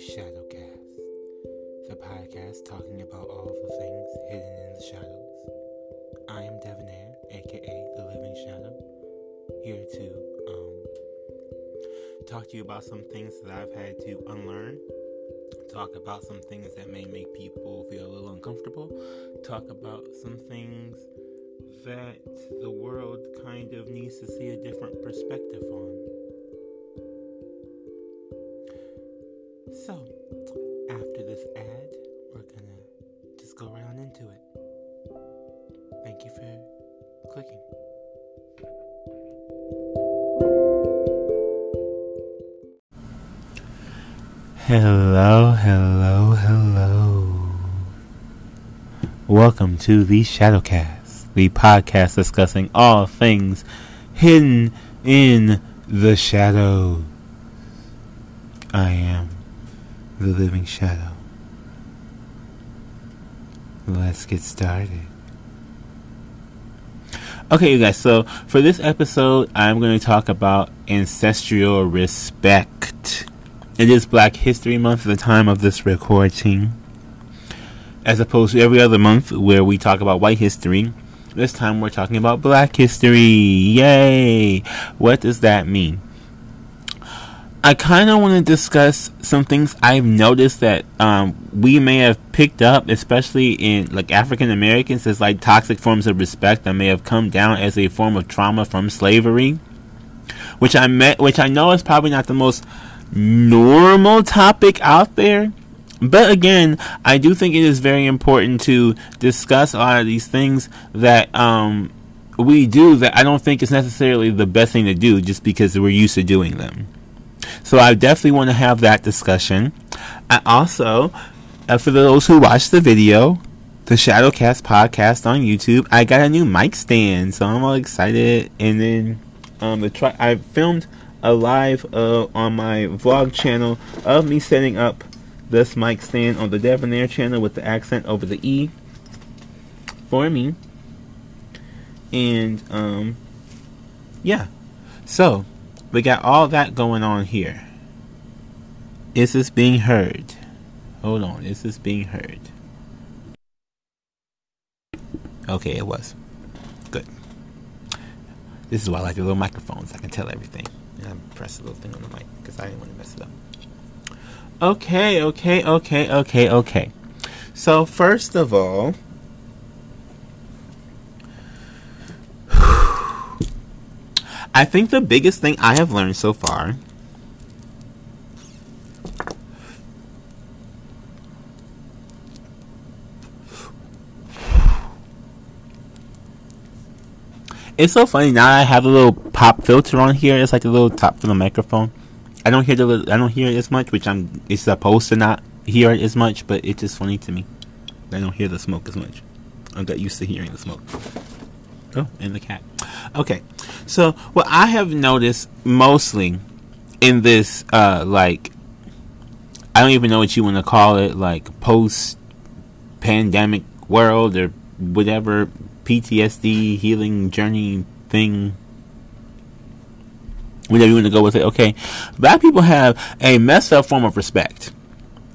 Shadowcast, the podcast talking about all the things hidden in the shadows. I am Devonair, aka the Living Shadow, here to um, talk to you about some things that I've had to unlearn, talk about some things that may make people feel a little uncomfortable, talk about some things that the world kind of needs to see a different perspective on. Welcome to the Shadowcast, the podcast discussing all things hidden in the shadow. I am the living shadow. Let's get started. Okay, you guys, so for this episode, I'm going to talk about ancestral respect. It is Black History Month at the time of this recording. As opposed to every other month where we talk about white history, this time we're talking about black history. Yay! What does that mean? I kind of want to discuss some things I've noticed that um, we may have picked up, especially in like African Americans, as like toxic forms of respect that may have come down as a form of trauma from slavery, which I met, which I know is probably not the most normal topic out there. But again, I do think it is very important to discuss a lot of these things that um, we do that I don't think is necessarily the best thing to do just because we're used to doing them. So I definitely want to have that discussion. I also, uh, for those who watch the video, the Shadowcast podcast on YouTube, I got a new mic stand, so I'm all excited. And then um, the try- I filmed a live uh, on my vlog channel of me setting up this mic stand on the Debonair channel with the accent over the E for me. And um, yeah, so we got all that going on here. Is this being heard? Hold on, is this being heard? Okay, it was. Good. This is why I like the little microphones. I can tell everything. And I press the little thing on the mic because I didn't want to mess it up. Okay, okay, okay, okay, okay. So, first of all, I think the biggest thing I have learned so far It's so funny now I have a little pop filter on here. It's like a little top for the microphone. I don't hear the I don't hear it as much, which I'm it's supposed to not hear it as much, but it's just funny to me. I don't hear the smoke as much. I got used to hearing the smoke. Oh, and the cat. Okay, so what I have noticed mostly in this, uh, like, I don't even know what you want to call it, like post pandemic world or whatever PTSD healing journey thing. Whatever you want to go with it, okay. Black people have a messed up form of respect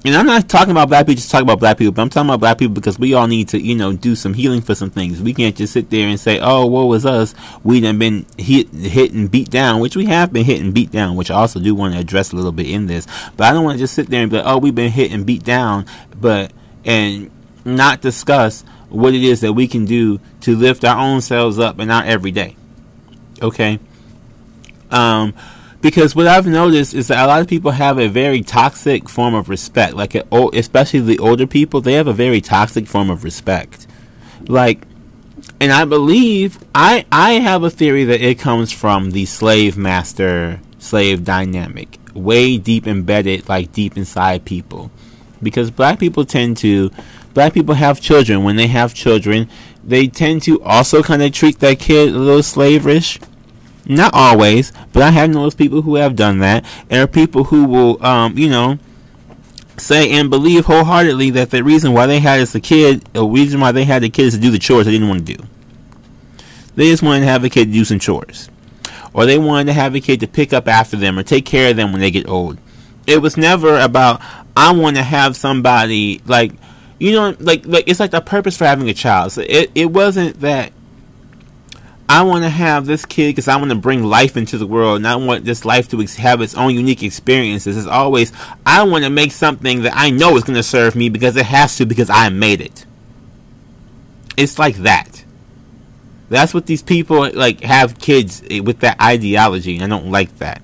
and I'm not talking about black people, just talking about black people, but I'm talking about black people because we all need to, you know, do some healing for some things. We can't just sit there and say, oh, what was us? We done been hit, hit and beat down, which we have been hit and beat down, which I also do want to address a little bit in this. But I don't want to just sit there and be like, oh, we've been hit and beat down, but, and not discuss what it is that we can do to lift our own selves up and not every day. Okay? Um, because what I've noticed is that a lot of people have a very toxic form of respect. Like, especially the older people, they have a very toxic form of respect. Like, and I believe I I have a theory that it comes from the slave master slave dynamic, way deep embedded, like deep inside people. Because black people tend to, black people have children. When they have children, they tend to also kind of treat that kid a little slaverish not always, but I have noticed people who have done that. There are people who will, um, you know, say and believe wholeheartedly that the reason why they had as a kid, the reason why they had the kids to do the chores they didn't want to do. They just wanted to have a kid do some chores. Or they wanted to have a kid to pick up after them or take care of them when they get old. It was never about I want to have somebody like you know like like it's like the purpose for having a child. So it it wasn't that I want to have this kid because I want to bring life into the world, and I want this life to have its own unique experiences. As always I want to make something that I know is going to serve me because it has to because I made it. It's like that. That's what these people like have kids eh, with that ideology, I don't like that.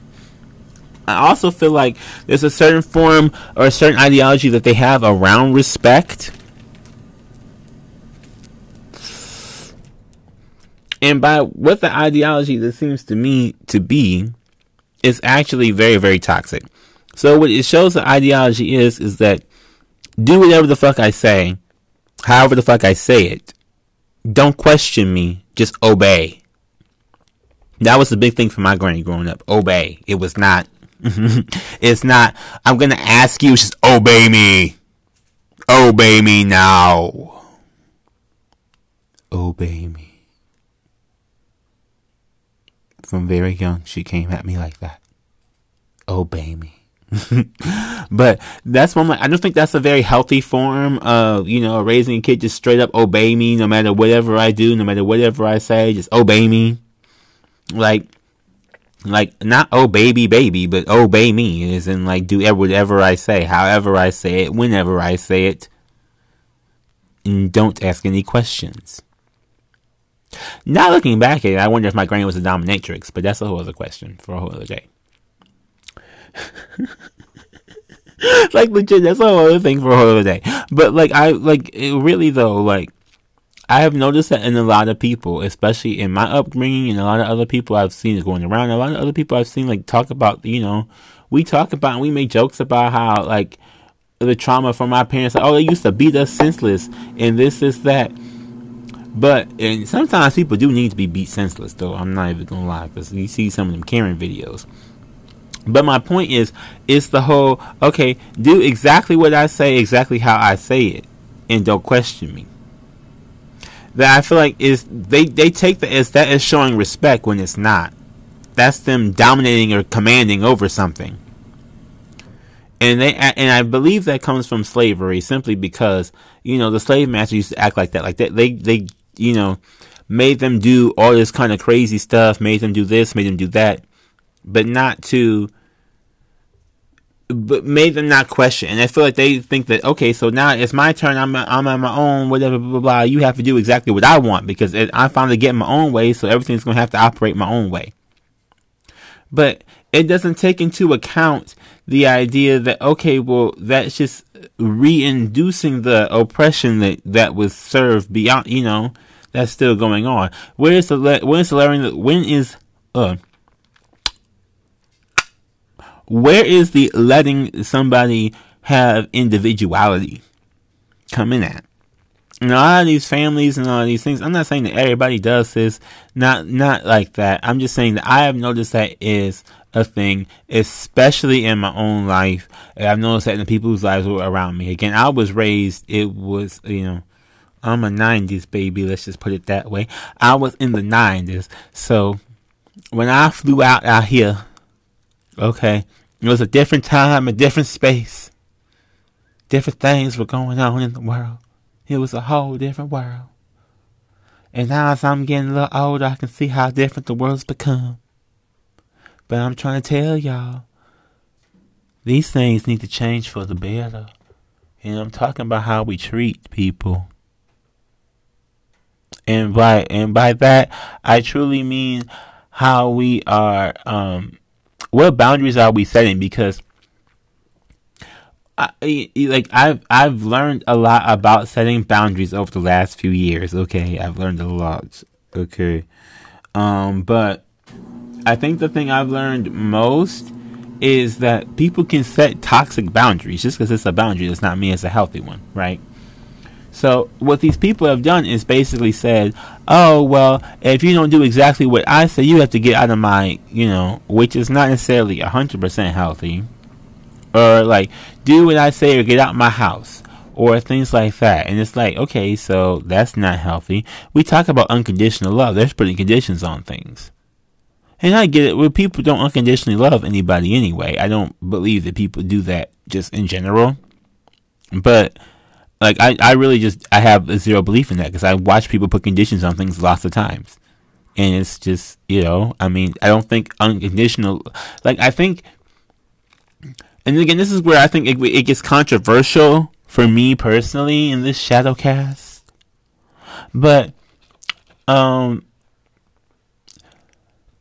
I also feel like there's a certain form or a certain ideology that they have around respect And by what the ideology that seems to me to be, is actually very, very toxic. So what it shows the ideology is, is that do whatever the fuck I say, however the fuck I say it. Don't question me, just obey. That was the big thing for my granny growing up. Obey. It was not, it's not, I'm gonna ask you, just obey me. Obey me now. Obey me from very young, she came at me like that. Obey me. but that's one. I don't think that's a very healthy form of you know raising a kid. Just straight up obey me, no matter whatever I do, no matter whatever I say. Just obey me. Like, like not oh baby baby, but obey me. Is in like do whatever I say, however I say it, whenever I say it, and don't ask any questions. Now looking back at it, I wonder if my granny was a dominatrix, but that's a whole other question for a whole other day. like legit, that's a whole other thing for a whole other day. But like I like it really though, like I have noticed that in a lot of people, especially in my upbringing, and a lot of other people I've seen going around, a lot of other people I've seen like talk about, you know, we talk about and we make jokes about how like the trauma from my parents. Like, oh, they used to beat us senseless, and this is that. But and sometimes people do need to be beat senseless, though. I'm not even gonna lie, because you see some of them Karen videos. But my point is, it's the whole okay. Do exactly what I say, exactly how I say it, and don't question me. That I feel like is they they take the as that is showing respect when it's not. That's them dominating or commanding over something. And they and I believe that comes from slavery simply because you know the slave master used to act like that, like that they they you know, made them do all this kind of crazy stuff, made them do this, made them do that, but not to, but made them not question. And I feel like they think that okay, so now it's my turn. I'm I'm on my own. Whatever, blah blah. blah. You have to do exactly what I want because it, I finally get my own way. So everything's gonna have to operate my own way. But it doesn't take into account the idea that okay, well, that's just reinducing the oppression that that was served beyond. You know, that's still going on. Where is the when is the letting when is uh where is the letting somebody have individuality coming at? And a lot of these families and all these things, I'm not saying that everybody does this, not not like that. I'm just saying that I have noticed that is a thing, especially in my own life. I've noticed that in the people's lives who are around me. Again, I was raised, it was, you know, I'm a 90s baby, let's just put it that way. I was in the 90s. So when I flew out out here, okay, it was a different time, a different space. Different things were going on in the world. It was a whole different world. And now as I'm getting a little older, I can see how different the world's become. But I'm trying to tell y'all, these things need to change for the better. And I'm talking about how we treat people. And by and by that I truly mean how we are um what boundaries are we setting because I, like I've I've learned a lot about setting boundaries over the last few years. Okay, I've learned a lot. Okay, um, but I think the thing I've learned most is that people can set toxic boundaries just because it's a boundary does not mean it's a healthy one, right? So what these people have done is basically said, "Oh well, if you don't do exactly what I say, you have to get out of my, you know, which is not necessarily hundred percent healthy, or like do what I say or get out of my house." Or things like that. And it's like, okay, so that's not healthy. We talk about unconditional love. There's putting conditions on things. And I get it. Well, people don't unconditionally love anybody anyway. I don't believe that people do that just in general. But like I, I really just I have a zero belief in that because I watch people put conditions on things lots of times, and it's just you know I mean I don't think unconditional like I think, and again this is where I think it, it gets controversial for me personally in this shadow cast, but um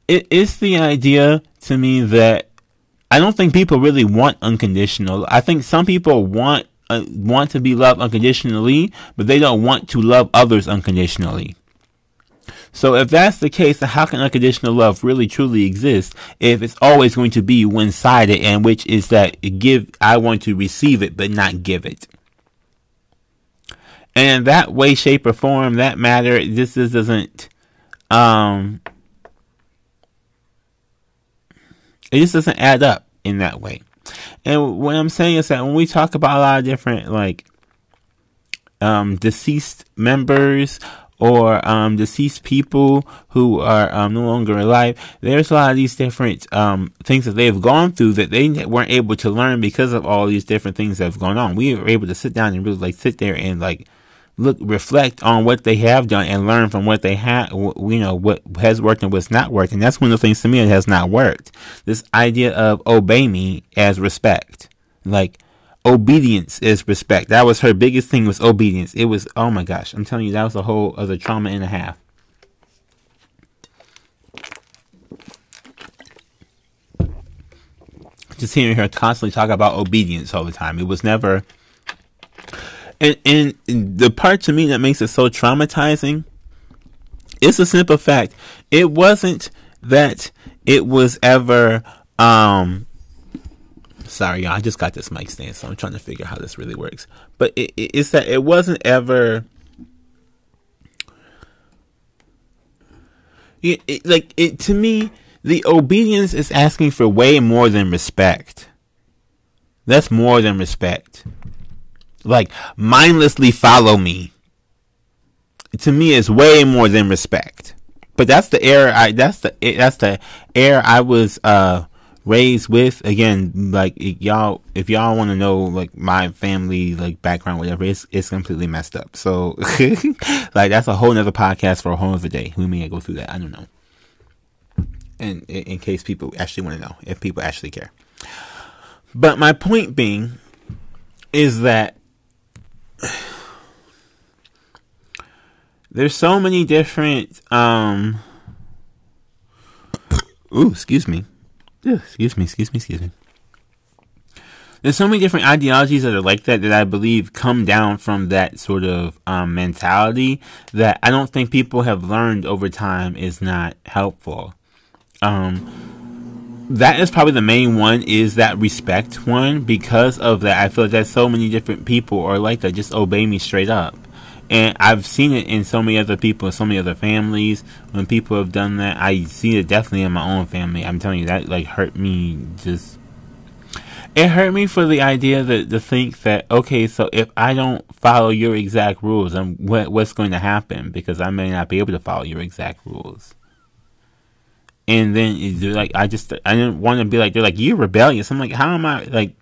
it is the idea to me that I don't think people really want unconditional. I think some people want uh, want to be loved unconditionally, but they don't want to love others unconditionally. So if that's the case, how can unconditional love really truly exist if it's always going to be one-sided and which is that give I want to receive it but not give it. And that way, shape, or form, that matter, this, this doesn't um it just doesn't add up in that way. And what I'm saying is that when we talk about a lot of different like um, deceased members or um, deceased people who are um, no longer alive, there's a lot of these different um, things that they've gone through that they weren't able to learn because of all these different things that have gone on. We were able to sit down and really like sit there and like look reflect on what they have done and learn from what they have you know what has worked and what's not worked. And that's one of the things to me that has not worked. This idea of obey me as respect. Like obedience is respect. That was her biggest thing was obedience. It was oh my gosh i'm telling you that was a whole other trauma and a half. Just hearing her constantly talk about obedience all the time. It was never and, and the part to me that makes it so traumatizing is a simple fact. It wasn't that it was ever um sorry y'all, I just got this mic stand, so I'm trying to figure how this really works. But it, it, it's that it wasn't ever it, it, like it to me the obedience is asking for way more than respect. That's more than respect like mindlessly follow me to me is way more than respect. But that's the air i that's the that's the air i was uh raised with. Again like y'all if y'all want to know like my family like background whatever it's it's completely messed up. So like that's a whole nother podcast for a whole other day. We may go through that. I don't know. And in, in case people actually want to know if people actually care. But my point being is that there's so many different um ooh excuse me excuse me excuse me excuse me there's so many different ideologies that are like that that I believe come down from that sort of um, mentality that I don't think people have learned over time is not helpful. Um, that is probably the main one is that respect one because of that I feel like that so many different people are like that just obey me straight up and I've seen it in so many other people, so many other families. When people have done that, I see it definitely in my own family. I'm telling you that like hurt me. Just it hurt me for the idea that to think that okay, so if I don't follow your exact rules, then what what's going to happen? Because I may not be able to follow your exact rules. And then like, I just I didn't want to be like they're like you're rebellious. I'm like, how am I like?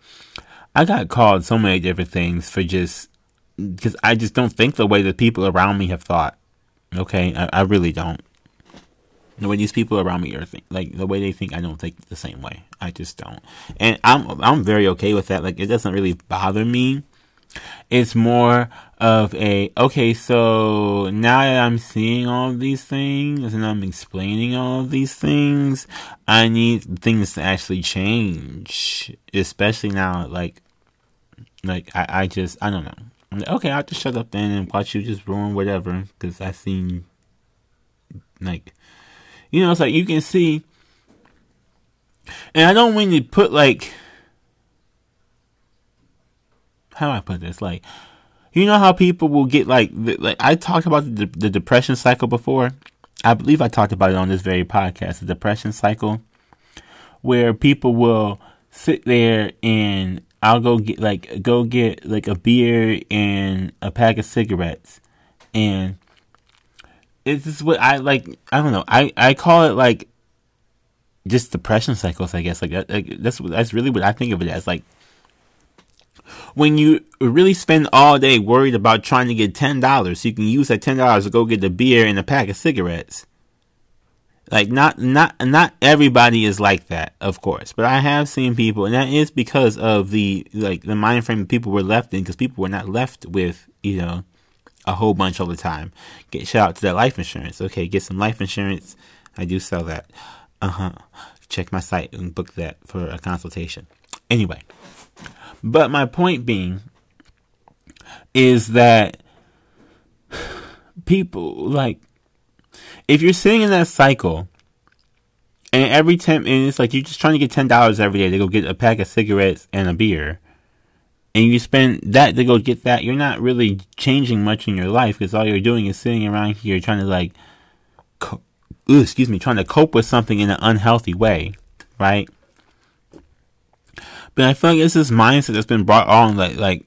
I got called so many different things for just because I just don't think the way the people around me have thought. Okay, I, I really don't. The way these people around me are think, like the way they think, I don't think the same way. I just don't, and I'm I'm very okay with that. Like it doesn't really bother me. It's more of a okay. So now that I'm seeing all these things and I'm explaining all these things, I need things to actually change. Especially now, like like I, I just I don't know okay, I'll just shut up then and watch you just ruin whatever. Because I seen, like, you know, it's like you can see. And I don't mean to put, like, how I put this? Like, you know how people will get, like, like I talked about the, the depression cycle before. I believe I talked about it on this very podcast, the depression cycle, where people will sit there and I'll go get like go get like a beer and a pack of cigarettes, and it's just what I like. I don't know. I I call it like just depression cycles. I guess like, like that's that's really what I think of it as. Like when you really spend all day worried about trying to get ten dollars, so you can use that ten dollars to go get a beer and a pack of cigarettes. Like not not not everybody is like that, of course, but I have seen people, and that is because of the like the mind frame people were left in, because people were not left with you know a whole bunch all the time. Get shout out to that life insurance. Okay, get some life insurance. I do sell that. Uh huh. Check my site and book that for a consultation. Anyway, but my point being is that people like if you're sitting in that cycle and every time and it's like you're just trying to get ten dollars every day to go get a pack of cigarettes and a beer and you spend that to go get that you're not really changing much in your life because all you're doing is sitting around here trying to like co- ooh, excuse me trying to cope with something in an unhealthy way right but I feel like it's this mindset that's been brought on, like like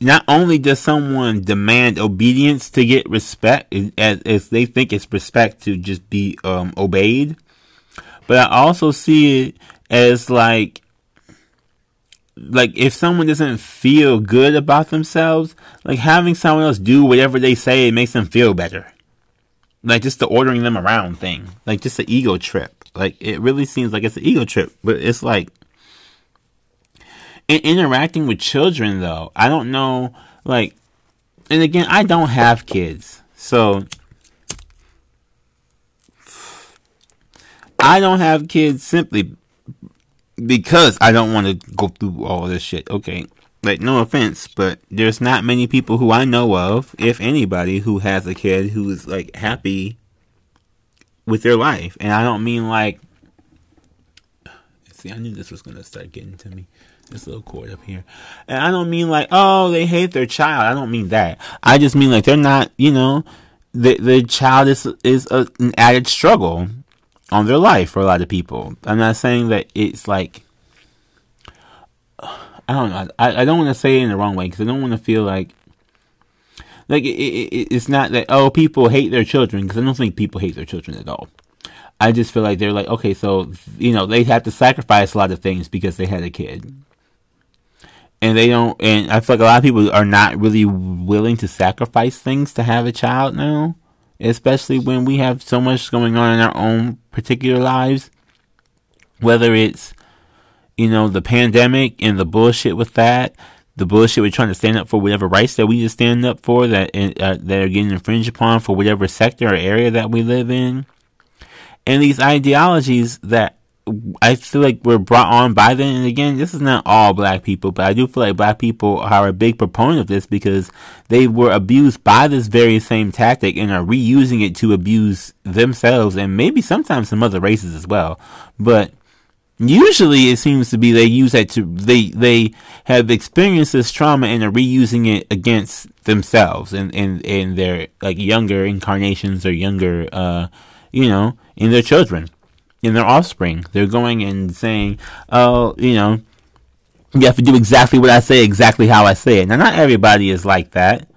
not only does someone demand obedience to get respect, as, they think it's respect to just be um, obeyed, but I also see it as like like if someone doesn't feel good about themselves, like having someone else do whatever they say it makes them feel better. Like just the ordering them around thing, like just an ego trip. Like it really seems like it's an ego trip, but it's like in interacting with children though. I don't know, like, and again, I don't have kids, so I don't have kids simply because I don't want to go through all this shit. Okay. Like, no offense, but there's not many people who I know of, if anybody, who has a kid who is, like, happy with their life. And I don't mean like. See, I knew this was gonna start getting to me. This little cord up here, and I don't mean like, oh, they hate their child. I don't mean that. I just mean like they're not, you know, the the child is is a, an added struggle on their life for a lot of people. I'm not saying that it's like. I don't know. I, I don't want to say it in the wrong way because I don't want to feel like like it, it, it's not that oh people hate their children because I don't think people hate their children at all. I just feel like they're like okay, so you know they have to sacrifice a lot of things because they had a kid, and they don't. And I feel like a lot of people are not really willing to sacrifice things to have a child now, especially when we have so much going on in our own particular lives. Whether it's you know the pandemic and the bullshit with that, the bullshit we're trying to stand up for whatever rights that we just stand up for that uh, that are getting infringed upon for whatever sector or area that we live in, and these ideologies that I feel like were brought on by them. And again, this is not all black people, but I do feel like black people are a big proponent of this because they were abused by this very same tactic and are reusing it to abuse themselves and maybe sometimes some other races as well. But Usually, it seems to be they use that to they they have experienced this trauma and are reusing it against themselves and and and their like younger incarnations or younger uh you know in their children in their offspring. They're going and saying, oh you know you have to do exactly what I say, exactly how I say it. Now, not everybody is like that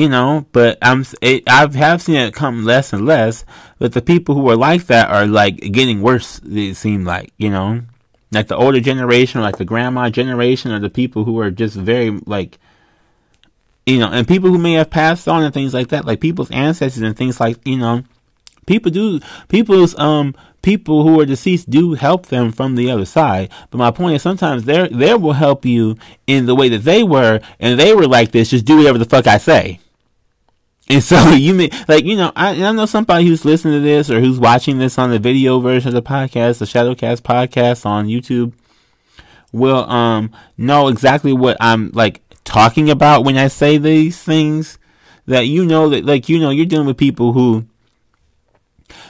you know, but I'm it, I have have seen it come less and less. But the people who are like that are like getting worse. It seems like you know, like the older generation, like the grandma generation, or the people who are just very like, you know, and people who may have passed on and things like that, like people's ancestors and things like you know, people do people's um people who are deceased do help them from the other side. But my point is sometimes they they will help you in the way that they were, and they were like this. Just do whatever the fuck I say. And so you may like you know I, I know somebody who's listening to this or who's watching this on the video version of the podcast, the Shadowcast podcast on YouTube, will um know exactly what I'm like talking about when I say these things. That you know that like you know you're dealing with people who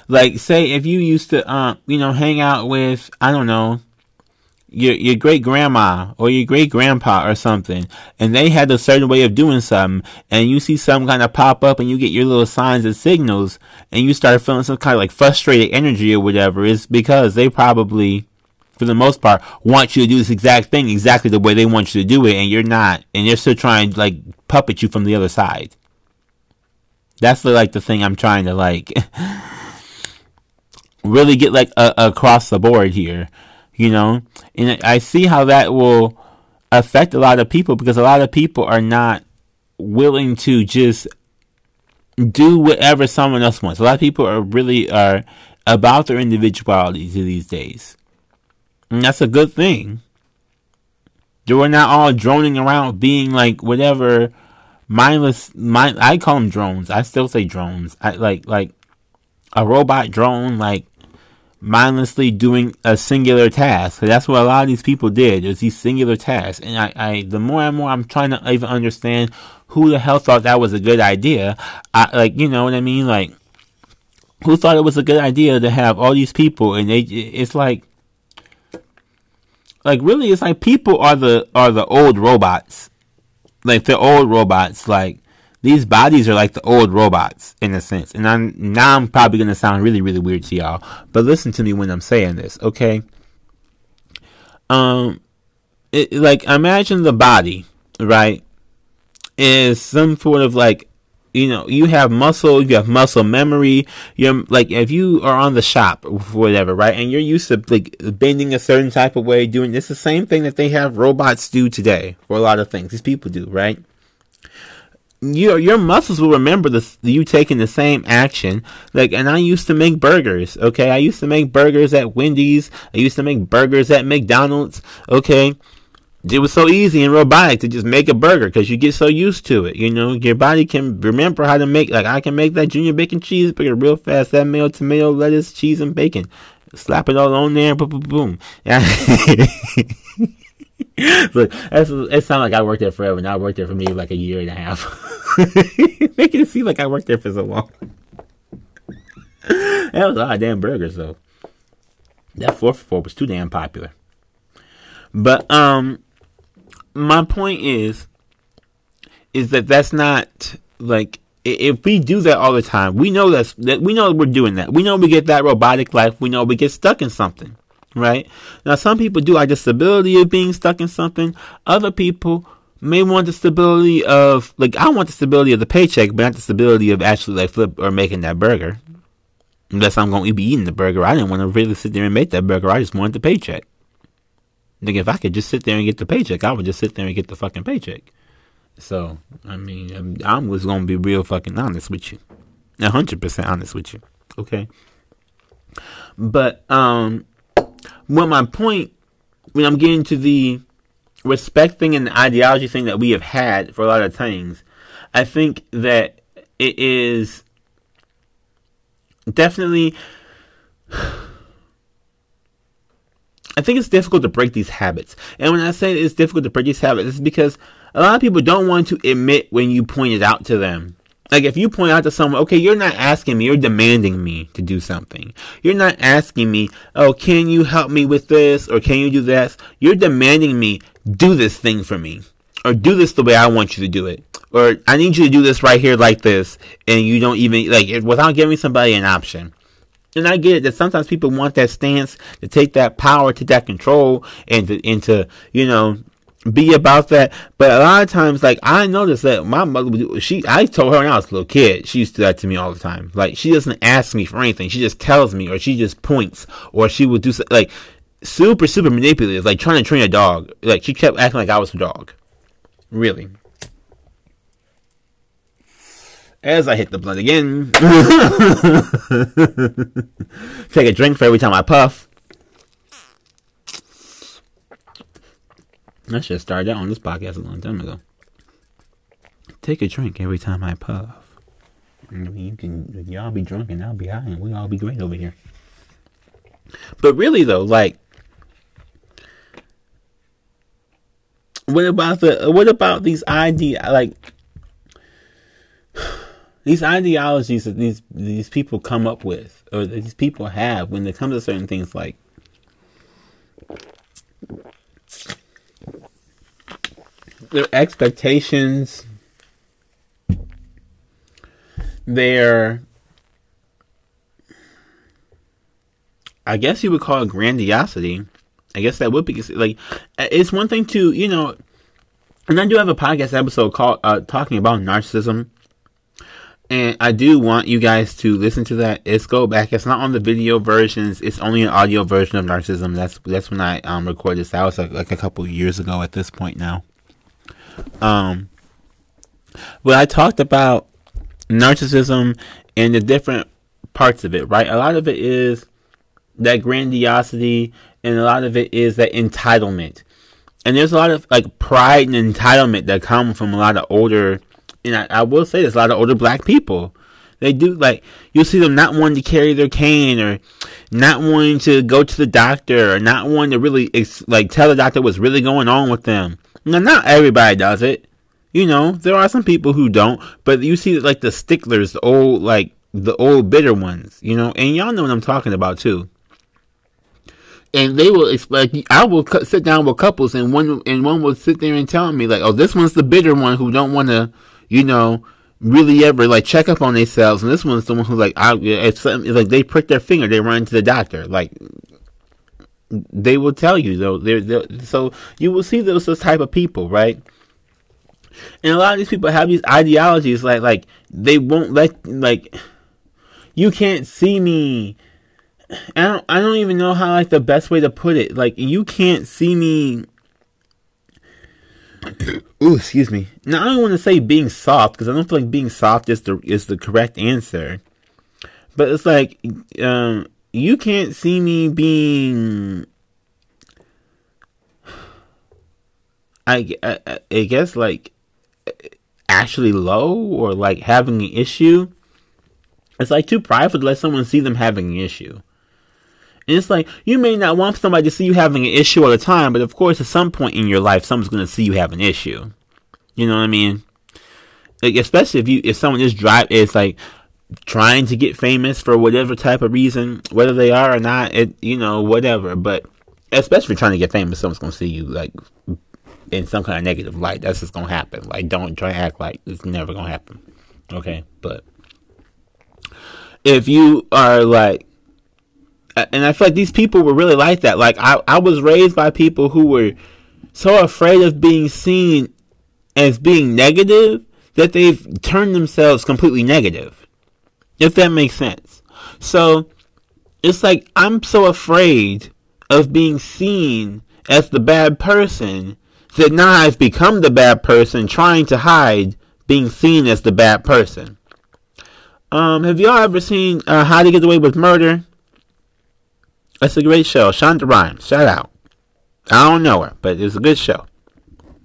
like say if you used to um you know hang out with I don't know your your great grandma or your great grandpa or something, and they had a certain way of doing something, and you see some kind of pop up, and you get your little signs and signals, and you start feeling some kind of like frustrated energy or whatever, it's because they probably, for the most part, want you to do this exact thing exactly the way they want you to do it, and you're not, and they're still trying to like puppet you from the other side. That's the, like the thing I'm trying to like. really get like a, across the board here, you know. And I see how that will affect a lot of people because a lot of people are not willing to just do whatever someone else wants. A lot of people are really are about their individualities these days. And that's a good thing. We're not all droning around being like whatever mindless mind I call them drones. I still say drones. I like like a robot drone like mindlessly doing a singular task. That's what a lot of these people did. was these singular tasks. And I, I the more and more I'm trying to even understand who the hell thought that was a good idea. I like you know what I mean? Like who thought it was a good idea to have all these people and they it's like like really it's like people are the are the old robots like the old robots like these bodies are like the old robots in a sense and i'm now i'm probably going to sound really really weird to y'all but listen to me when i'm saying this okay um it, like imagine the body right is some sort of like you know, you have muscle, you have muscle memory. You're like, if you are on the shop, or whatever, right, and you're used to like bending a certain type of way, doing this, the same thing that they have robots do today for a lot of things. These people do, right? Your your muscles will remember the you taking the same action. Like, and I used to make burgers. Okay, I used to make burgers at Wendy's. I used to make burgers at McDonald's. Okay it was so easy and robotic to just make a burger because you get so used to it. You know, your body can remember how to make, like, I can make that junior bacon cheeseburger real fast. That mayo, tomato, lettuce, cheese, and bacon. Slap it all on there, boom, boom, boom. It sounds like I worked there forever, and I worked there for maybe like a year and a half. Making it seem like I worked there for so long. that was a lot of damn burgers, though. That 4 for 4 was too damn popular. But, um, my point is, is that that's not like if we do that all the time, we know that's that we know we're doing that. We know we get that robotic life. We know we get stuck in something, right? Now, some people do like the stability of being stuck in something. Other people may want the stability of like I want the stability of the paycheck, but not the stability of actually like flip or making that burger. Unless I'm going to be eating the burger, I didn't want to really sit there and make that burger. I just wanted the paycheck. Like if I could just sit there and get the paycheck, I would just sit there and get the fucking paycheck. So I mean, I was gonna be real fucking honest with you, hundred percent honest with you. Okay. But um, what my point when I'm getting to the respect thing and the ideology thing that we have had for a lot of things, I think that it is definitely I think it's difficult to break these habits. And when I say it's difficult to break these habits, it's because a lot of people don't want to admit when you point it out to them. Like if you point out to someone, okay, you're not asking me, you're demanding me to do something. You're not asking me, oh, can you help me with this or can you do this? You're demanding me do this thing for me or do this the way I want you to do it. Or I need you to do this right here like this and you don't even like without giving somebody an option. And I get it that sometimes people want that stance to take that power, take that control, and to, and to you know, be about that. But a lot of times, like I noticed that my mother, she, I told her when I was a little kid, she used to do that to me all the time. Like she doesn't ask me for anything; she just tells me, or she just points, or she would do like super, super manipulative, like trying to train a dog. Like she kept acting like I was a dog. Really as I hit the blunt again. Take a drink for every time I puff. I should have started out on this podcast a long time ago. Take a drink every time I puff. I mean, you can y'all be drunk and I'll be high and we all be great over here. But really though, like what about the what about these idea like these ideologies that these these people come up with or these people have when they come to certain things like their expectations their I guess you would call it grandiosity. I guess that would be like it's one thing to you know, and I do have a podcast episode called uh, talking about narcissism and I do want you guys to listen to that. It's go back. It's not on the video versions. It's only an audio version of narcissism. That's that's when I um recorded this. That was like, like a couple years ago at this point now. Um, but I talked about narcissism and the different parts of it. Right, a lot of it is that grandiosity, and a lot of it is that entitlement. And there's a lot of like pride and entitlement that come from a lot of older and I, I will say there's a lot of older black people. They do like you'll see them not wanting to carry their cane or not wanting to go to the doctor or not wanting to really like tell the doctor what's really going on with them. Now, not everybody does it. You know, there are some people who don't, but you see like the sticklers, the old like the old bitter ones. You know, and y'all know what I'm talking about too. And they will like I will sit down with couples, and one and one will sit there and tell me like, "Oh, this one's the bitter one who don't want to." you know, really ever like check up on themselves. And this one's the one who's like, I, it's, it's like they prick their finger, they run to the doctor. Like they will tell you though. They're, they're, so you will see those those type of people, right? And a lot of these people have these ideologies, like like they won't let like you can't see me. I don't I don't even know how like the best way to put it. Like you can't see me Ooh, excuse me. Now I don't want to say being soft because I don't feel like being soft is the is the correct answer. But it's like um, you can't see me being. I, I, I guess like actually low or like having an issue. It's like too prideful to let someone see them having an issue. And it's like, you may not want somebody to see you having an issue all the time, but of course, at some point in your life, someone's going to see you have an issue. You know what I mean? Like, especially if you, if someone is drive, it's like trying to get famous for whatever type of reason, whether they are or not, it, you know, whatever. But especially trying to get famous, someone's to see you like in some kind of negative light. That's just to happen. Like, don't try to act like it's never to happen. Okay. But if you are like, and I feel like these people were really like that. Like I, I was raised by people who were so afraid of being seen as being negative that they've turned themselves completely negative. If that makes sense. So it's like I'm so afraid of being seen as the bad person that now I've become the bad person trying to hide being seen as the bad person. Um, have y'all ever seen uh, How to Get Away with Murder? That's a great show. Shonda Rhimes, shout out. I don't know her, but it's a good show.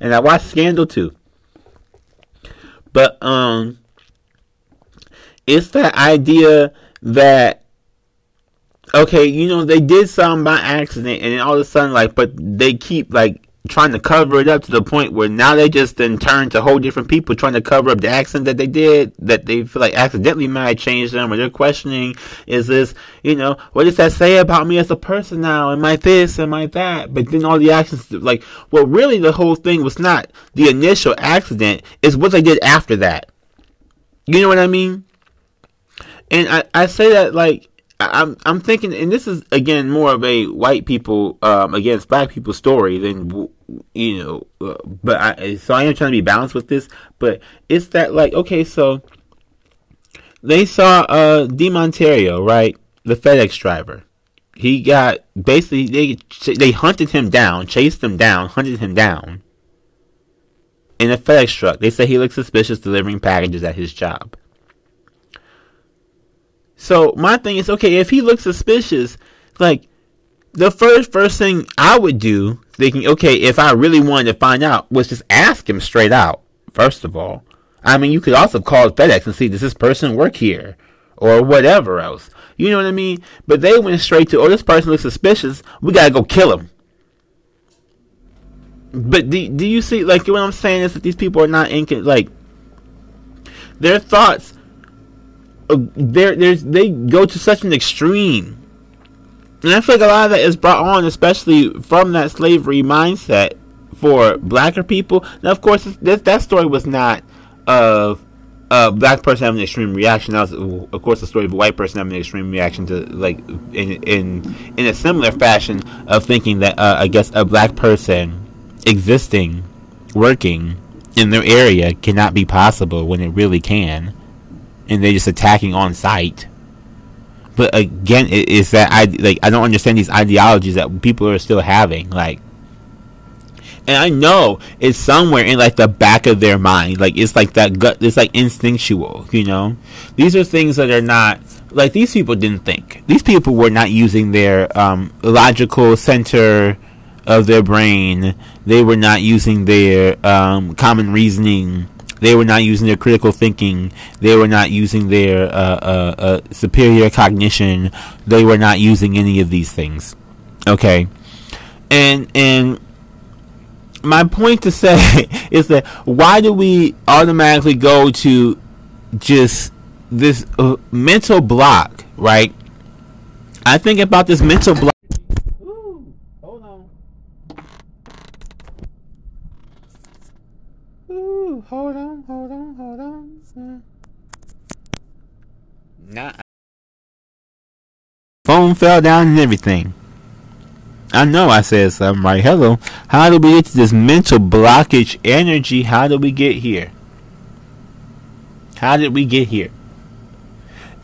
and I watched Scandal too. But um it's that idea that okay, you know, they did something by accident and all of a sudden like but they keep like trying to cover it up to the point where now they just then turn to whole different people trying to cover up the accent that they did that they feel like accidentally might change them or they're questioning is this you know what does that say about me as a person now? Am I this? Am I that? But then all the actions like well really the whole thing was not the initial accident is what they did after that. You know what I mean? And I, I say that like I'm I'm thinking, and this is again more of a white people um, against black people story than you know. Uh, but I so I am trying to be balanced with this. But it's that like okay, so they saw uh D'Monterrio, right, the FedEx driver. He got basically they they hunted him down, chased him down, hunted him down in a FedEx truck. They say he looked suspicious delivering packages at his job. So my thing is, okay, if he looks suspicious, like the first first thing I would do, thinking, okay, if I really wanted to find out, was just ask him straight out. First of all, I mean, you could also call FedEx and see does this person work here or whatever else. You know what I mean? But they went straight to, oh, this person looks suspicious. We gotta go kill him. But do, do you see, like, what I'm saying is that these people are not in, like, their thoughts uh, there's they go to such an extreme. And I feel like a lot of that is brought on, especially from that slavery mindset for blacker people. Now, of course, this, that story was not of a black person having an extreme reaction. That was, of course, the story of a white person having an extreme reaction to, like, in in in a similar fashion of thinking that uh, I guess a black person existing, working in their area cannot be possible when it really can, and they're just attacking on sight. But again, it, it's that I like I don't understand these ideologies that people are still having. Like, and I know it's somewhere in like the back of their mind. Like it's like that gut. It's like instinctual. You know, these are things that are not like these people didn't think. These people were not using their um, logical center of their brain. They were not using their um, common reasoning. They were not using their critical thinking. They were not using their uh, uh, uh, superior cognition. They were not using any of these things. Okay, and and my point to say is that why do we automatically go to just this uh, mental block, right? I think about this mental block. Ooh, hold on. Ooh, hold on, hold on, hold on. Nah. Phone fell down and everything. I know I said something right. Hello. How do we get to this mental blockage energy? How do we get here? How did we get here?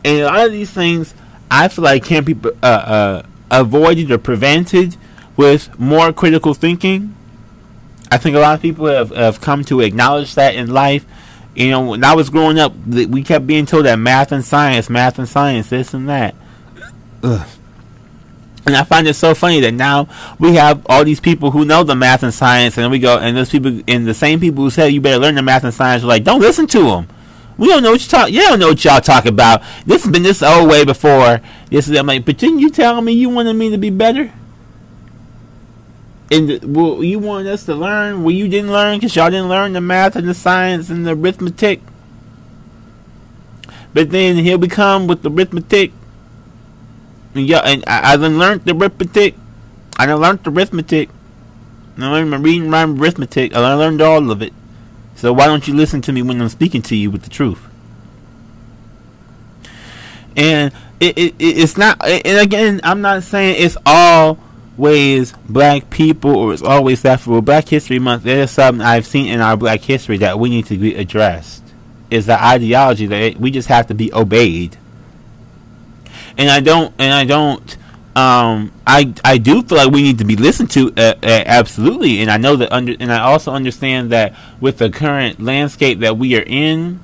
And a lot of these things, I feel like can't be uh, uh, avoided or prevented with more critical thinking. I think a lot of people have, have come to acknowledge that in life. You know, when I was growing up, we kept being told that math and science, math and science, this and that. Ugh. And I find it so funny that now we have all these people who know the math and science, and we go, and those people, and the same people who say you better learn the math and science, are like, don't listen to them. We don't know what you talk. You don't know what y'all talk about. This has been this old way before. This is I'm like, but didn't you tell me you wanted me to be better? And well, you wanted us to learn. Well, you didn't learn because y'all didn't learn the math and the science and the arithmetic. But then here we come with the arithmetic. And yeah, and I, I done learned the arithmetic. I learned the arithmetic. I learned my reading, rhyme, arithmetic. I learned all of it. So why don't you listen to me when I'm speaking to you with the truth? And it, it, it's not. And again, I'm not saying it's always black people or it's always that for Black History Month. There's something I've seen in our Black history that we need to be addressed. Is the ideology that we just have to be obeyed. And I don't. And I don't um, I I do feel like we need to be listened to uh, uh, absolutely, and I know that under and I also understand that with the current landscape that we are in,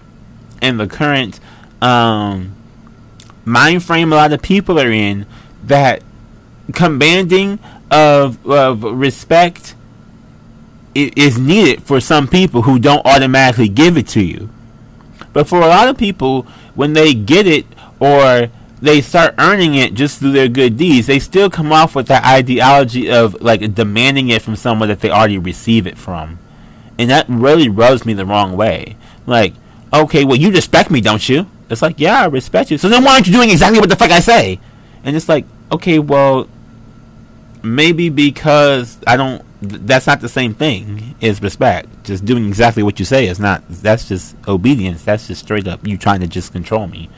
and the current um, mind frame a lot of people are in, that commanding of of respect is needed for some people who don't automatically give it to you, but for a lot of people, when they get it or they start earning it just through their good deeds, they still come off with that ideology of like demanding it from someone that they already receive it from. And that really rubs me the wrong way. Like, okay, well you respect me, don't you? It's like, yeah, I respect you. So then why aren't you doing exactly what the fuck I say? And it's like, okay, well maybe because I don't that's not the same thing as respect. Just doing exactly what you say is not that's just obedience. That's just straight up you trying to just control me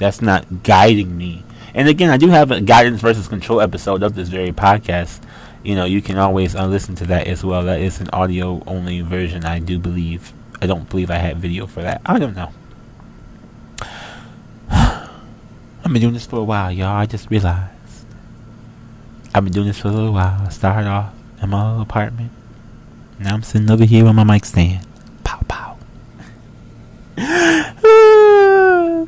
that's not guiding me. And again, I do have a guidance versus control episode of this very podcast. You know, you can always uh, listen to that as well. That is an audio only version, I do believe. I don't believe I had video for that. I don't know. I've been doing this for a while, y'all. I just realized. I've been doing this for a little while. I started off in my little apartment. Now I'm sitting over here with my mic stand. Pow pow.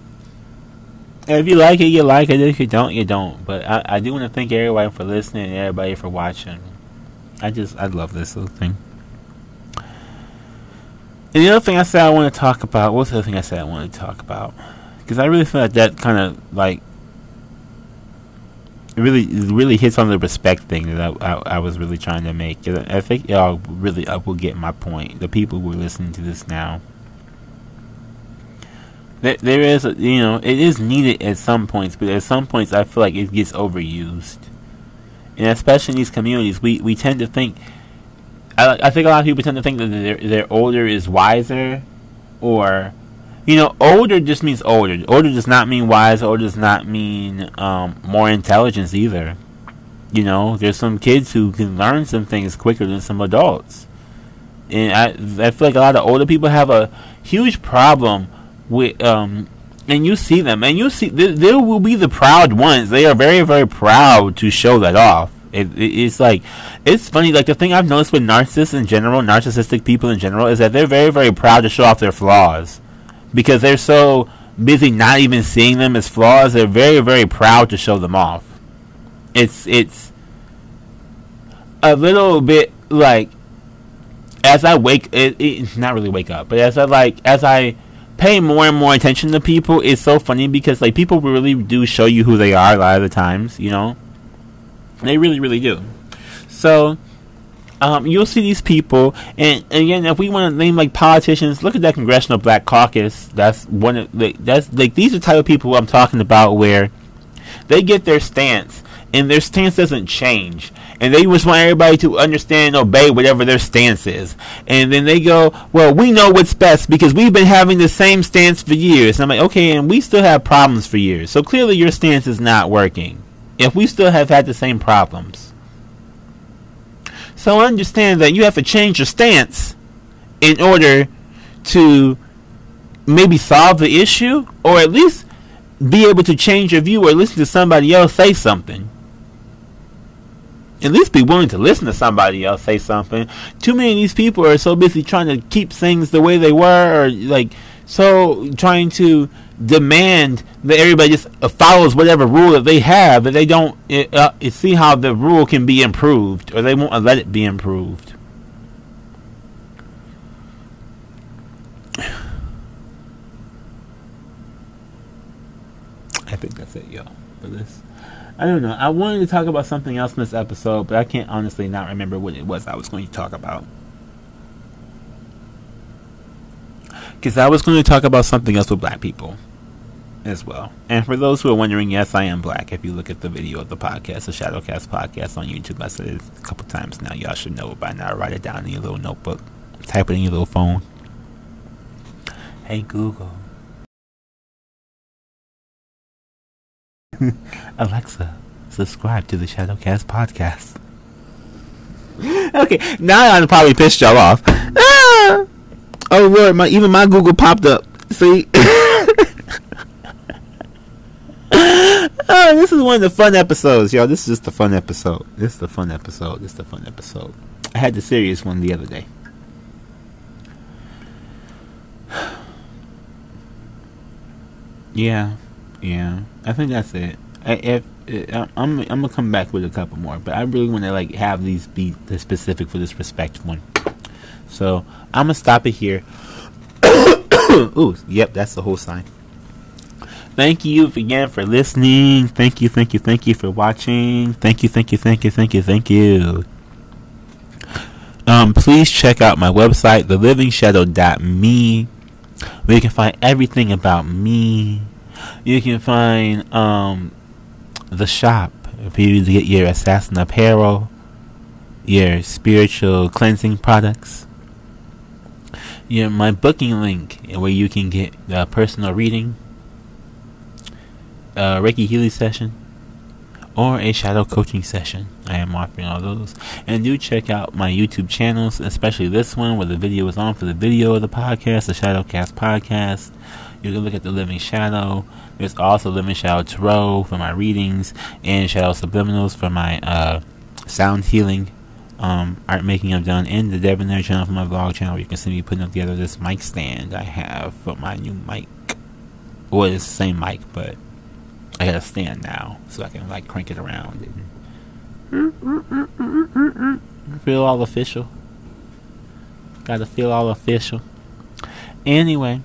if you like it, you like it. If you don't, you don't. But I, I do want to thank everybody for listening and everybody for watching. I just, I love this little thing. And the other thing I said I want to talk about, what's the other thing I said I wanted to talk about? Because I really feel like that kind of, like, really, it really hits on the respect thing that I, I, I was really trying to make. I think y'all really uh, will get my point. The people who are listening to this now there, there is, a, you know, it is needed at some points, but at some points I feel like it gets overused, and especially in these communities, we we tend to think. I, I think a lot of people tend to think that their their older is wiser, or, you know, older just means older. Older does not mean wise. Older does not mean um, more intelligence either. You know, there's some kids who can learn some things quicker than some adults. and I I feel like a lot of older people have a huge problem with um and you see them and you see they will be the proud ones they are very very proud to show that off it, it, it's like it's funny like the thing i've noticed with narcissists in general narcissistic people in general is that they're very very proud to show off their flaws because they're so busy not even seeing them as flaws they're very very proud to show them off it's it's a little bit like as I wake, it, it, not really wake up, but as I like, as I pay more and more attention to people, it's so funny because like people really do show you who they are a lot of the times, you know. They really, really do. So, um, you'll see these people, and, again, if we want to name like politicians, look at that Congressional Black Caucus. That's one of like, that's like these are the type of people I'm talking about where they get their stance, and their stance doesn't change and they just want everybody to understand and obey whatever their stance is. And then they go, well, we know what's best because we've been having the same stance for years. And I'm like, okay, and we still have problems for years. So clearly your stance is not working. If we still have had the same problems. So understand that you have to change your stance in order to maybe solve the issue or at least be able to change your view or listen to somebody else say something at least be willing to listen to somebody else say something. Too many of these people are so busy trying to keep things the way they were, or like so trying to demand that everybody just follows whatever rule that they have that they don't uh, see how the rule can be improved, or they won't let it be improved. I think that's it, y'all, for this. I don't know. I wanted to talk about something else in this episode, but I can't honestly not remember what it was I was going to talk about. Because I was going to talk about something else with black people as well. And for those who are wondering, yes, I am black. If you look at the video of the podcast, the Shadowcast podcast on YouTube, I said it a couple times now. Y'all should know it by now. Write it down in your little notebook. Type it in your little phone. Hey Google Alexa, subscribe to the Shadowcast podcast. okay, now I'm probably pissed y'all off. Ah! Oh lord, my even my Google popped up. See. oh, this is one of the fun episodes, y'all. This is just a fun episode. This is the fun episode. This is the fun episode. I had the serious one the other day. yeah, yeah, I think that's it. I, if, if I'm, I'm gonna come back with a couple more, but I really want to like have these be the specific for this respect one. So I'm gonna stop it here. Ooh, yep, that's the whole sign. Thank you again for listening. Thank you, thank you, thank you for watching. Thank you, thank you, thank you, thank you, thank you. Um, please check out my website, thelivingshadow.me, where you can find everything about me you can find um, the shop for you to get your assassin apparel, your spiritual cleansing products. Your my booking link where you can get a personal reading, a Reiki Healing session, or a shadow coaching session. I am offering all those. And do check out my YouTube channels, especially this one where the video is on for the video of the podcast, the Shadowcast podcast. You can look at the Living Shadow. There's also Living Shadow Tarot for my readings and Shadow Subliminals for my uh, sound healing um, art making I've done, and the Debonair channel for my vlog channel. You can see me putting together this mic stand I have for my new mic. Well, it's the same mic, but I got a stand now, so I can like crank it around and feel all official. Got to feel all official. Anyway,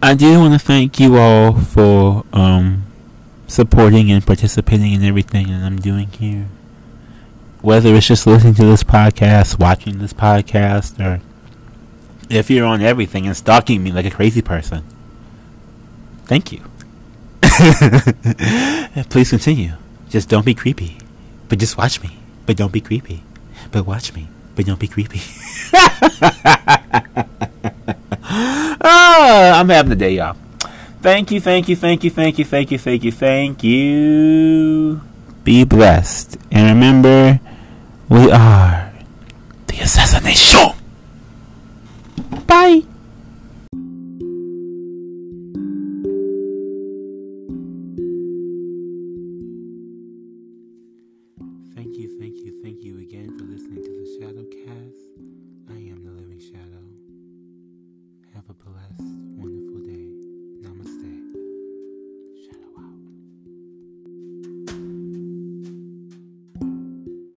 I do want to thank you all for um, supporting and participating in everything that I'm doing here. Whether it's just listening to this podcast, watching this podcast, or if you're on everything and stalking me like a crazy person. Thank you. Please continue. Just don't be creepy. But just watch me. But don't be creepy. But watch me. But don't be creepy. oh, I'm having a day, y'all. Thank you, thank you, thank you, thank you, thank you, thank you, thank you. Be blessed. And remember, we are the assassination.